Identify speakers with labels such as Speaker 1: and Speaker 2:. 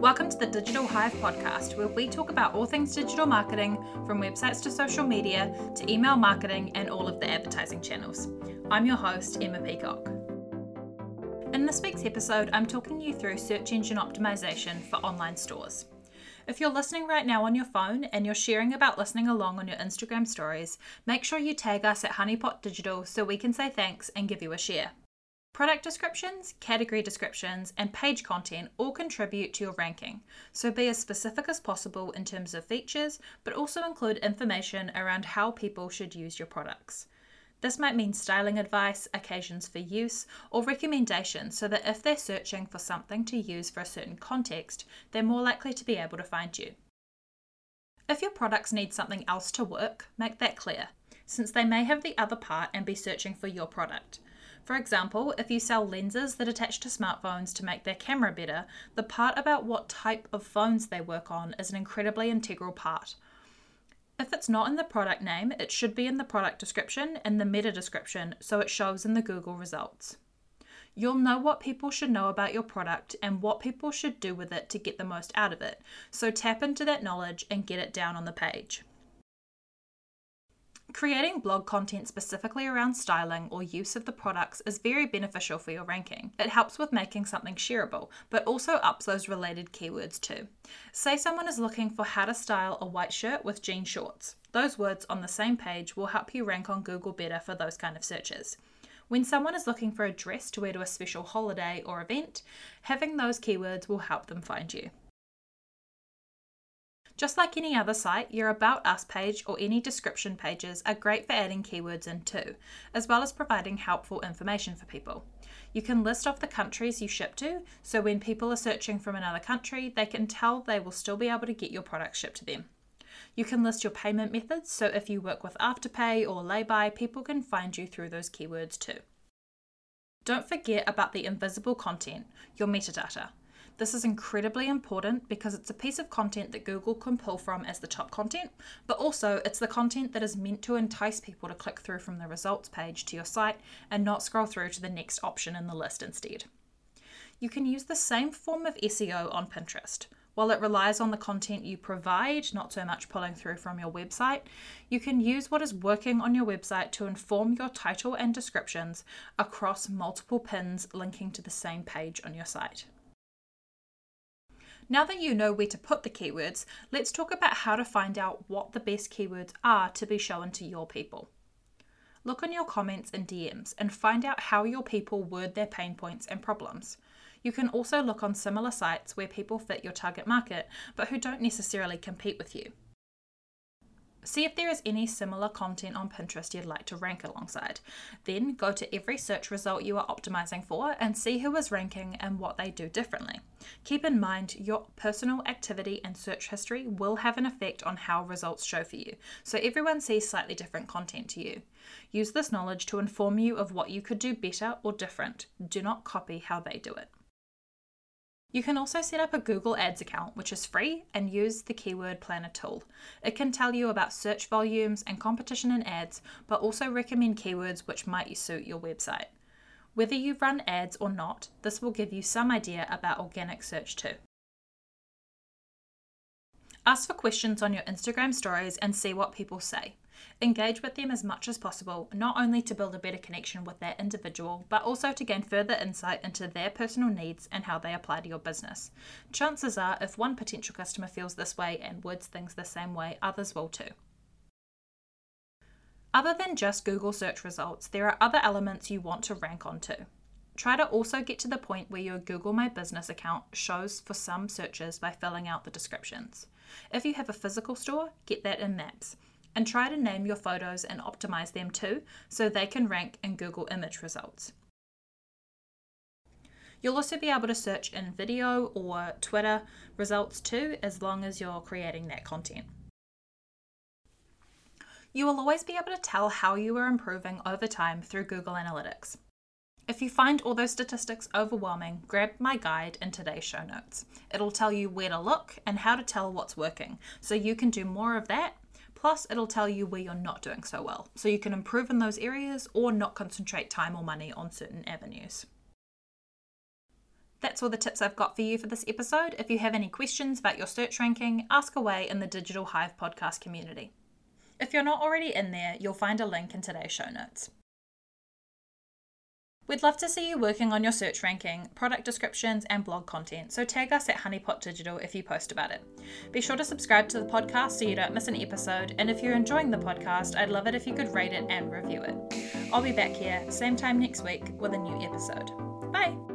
Speaker 1: Welcome to the Digital Hive podcast, where we talk about all things digital marketing, from websites to social media to email marketing and all of the advertising channels. I'm your host, Emma Peacock. In this week's episode, I'm talking you through search engine optimization for online stores. If you're listening right now on your phone and you're sharing about listening along on your Instagram stories, make sure you tag us at Honeypot Digital so we can say thanks and give you a share. Product descriptions, category descriptions, and page content all contribute to your ranking, so be as specific as possible in terms of features, but also include information around how people should use your products. This might mean styling advice, occasions for use, or recommendations so that if they're searching for something to use for a certain context, they're more likely to be able to find you. If your products need something else to work, make that clear, since they may have the other part and be searching for your product. For example, if you sell lenses that attach to smartphones to make their camera better, the part about what type of phones they work on is an incredibly integral part. If it's not in the product name, it should be in the product description and the meta description so it shows in the Google results. You'll know what people should know about your product and what people should do with it to get the most out of it, so tap into that knowledge and get it down on the page. Creating blog content specifically around styling or use of the products is very beneficial for your ranking. It helps with making something shareable, but also ups those related keywords too. Say someone is looking for how to style a white shirt with jean shorts. Those words on the same page will help you rank on Google better for those kind of searches. When someone is looking for a dress to wear to a special holiday or event, having those keywords will help them find you. Just like any other site, your About Us page or any description pages are great for adding keywords in too, as well as providing helpful information for people. You can list off the countries you ship to, so when people are searching from another country, they can tell they will still be able to get your product shipped to them. You can list your payment methods, so if you work with Afterpay or Laybuy, people can find you through those keywords too. Don't forget about the invisible content, your metadata. This is incredibly important because it's a piece of content that Google can pull from as the top content, but also it's the content that is meant to entice people to click through from the results page to your site and not scroll through to the next option in the list instead. You can use the same form of SEO on Pinterest. While it relies on the content you provide, not so much pulling through from your website, you can use what is working on your website to inform your title and descriptions across multiple pins linking to the same page on your site. Now that you know where to put the keywords, let's talk about how to find out what the best keywords are to be shown to your people. Look on your comments and DMs and find out how your people word their pain points and problems. You can also look on similar sites where people fit your target market but who don't necessarily compete with you. See if there is any similar content on Pinterest you'd like to rank alongside. Then go to every search result you are optimizing for and see who is ranking and what they do differently. Keep in mind your personal activity and search history will have an effect on how results show for you, so everyone sees slightly different content to you. Use this knowledge to inform you of what you could do better or different. Do not copy how they do it. You can also set up a Google Ads account, which is free, and use the Keyword Planner tool. It can tell you about search volumes and competition in ads, but also recommend keywords which might suit your website. Whether you run ads or not, this will give you some idea about organic search too. Ask for questions on your Instagram stories and see what people say. Engage with them as much as possible, not only to build a better connection with that individual, but also to gain further insight into their personal needs and how they apply to your business. Chances are, if one potential customer feels this way and words things the same way, others will too. Other than just Google search results, there are other elements you want to rank on too. Try to also get to the point where your Google My Business account shows for some searches by filling out the descriptions. If you have a physical store, get that in Maps and try to name your photos and optimize them too so they can rank in Google image results. You'll also be able to search in video or Twitter results too, as long as you're creating that content. You will always be able to tell how you are improving over time through Google Analytics. If you find all those statistics overwhelming, grab my guide in today's show notes. It'll tell you where to look and how to tell what's working, so you can do more of that Plus, it'll tell you where you're not doing so well, so you can improve in those areas or not concentrate time or money on certain avenues. That's all the tips I've got for you for this episode. If you have any questions about your search ranking, ask away in the Digital Hive podcast community. If you're not already in there, you'll find a link in today's show notes. We'd love to see you working on your search ranking, product descriptions, and blog content, so tag us at Honeypot Digital if you post about it. Be sure to subscribe to the podcast so you don't miss an episode, and if you're enjoying the podcast, I'd love it if you could rate it and review it. I'll be back here, same time next week, with a new episode. Bye!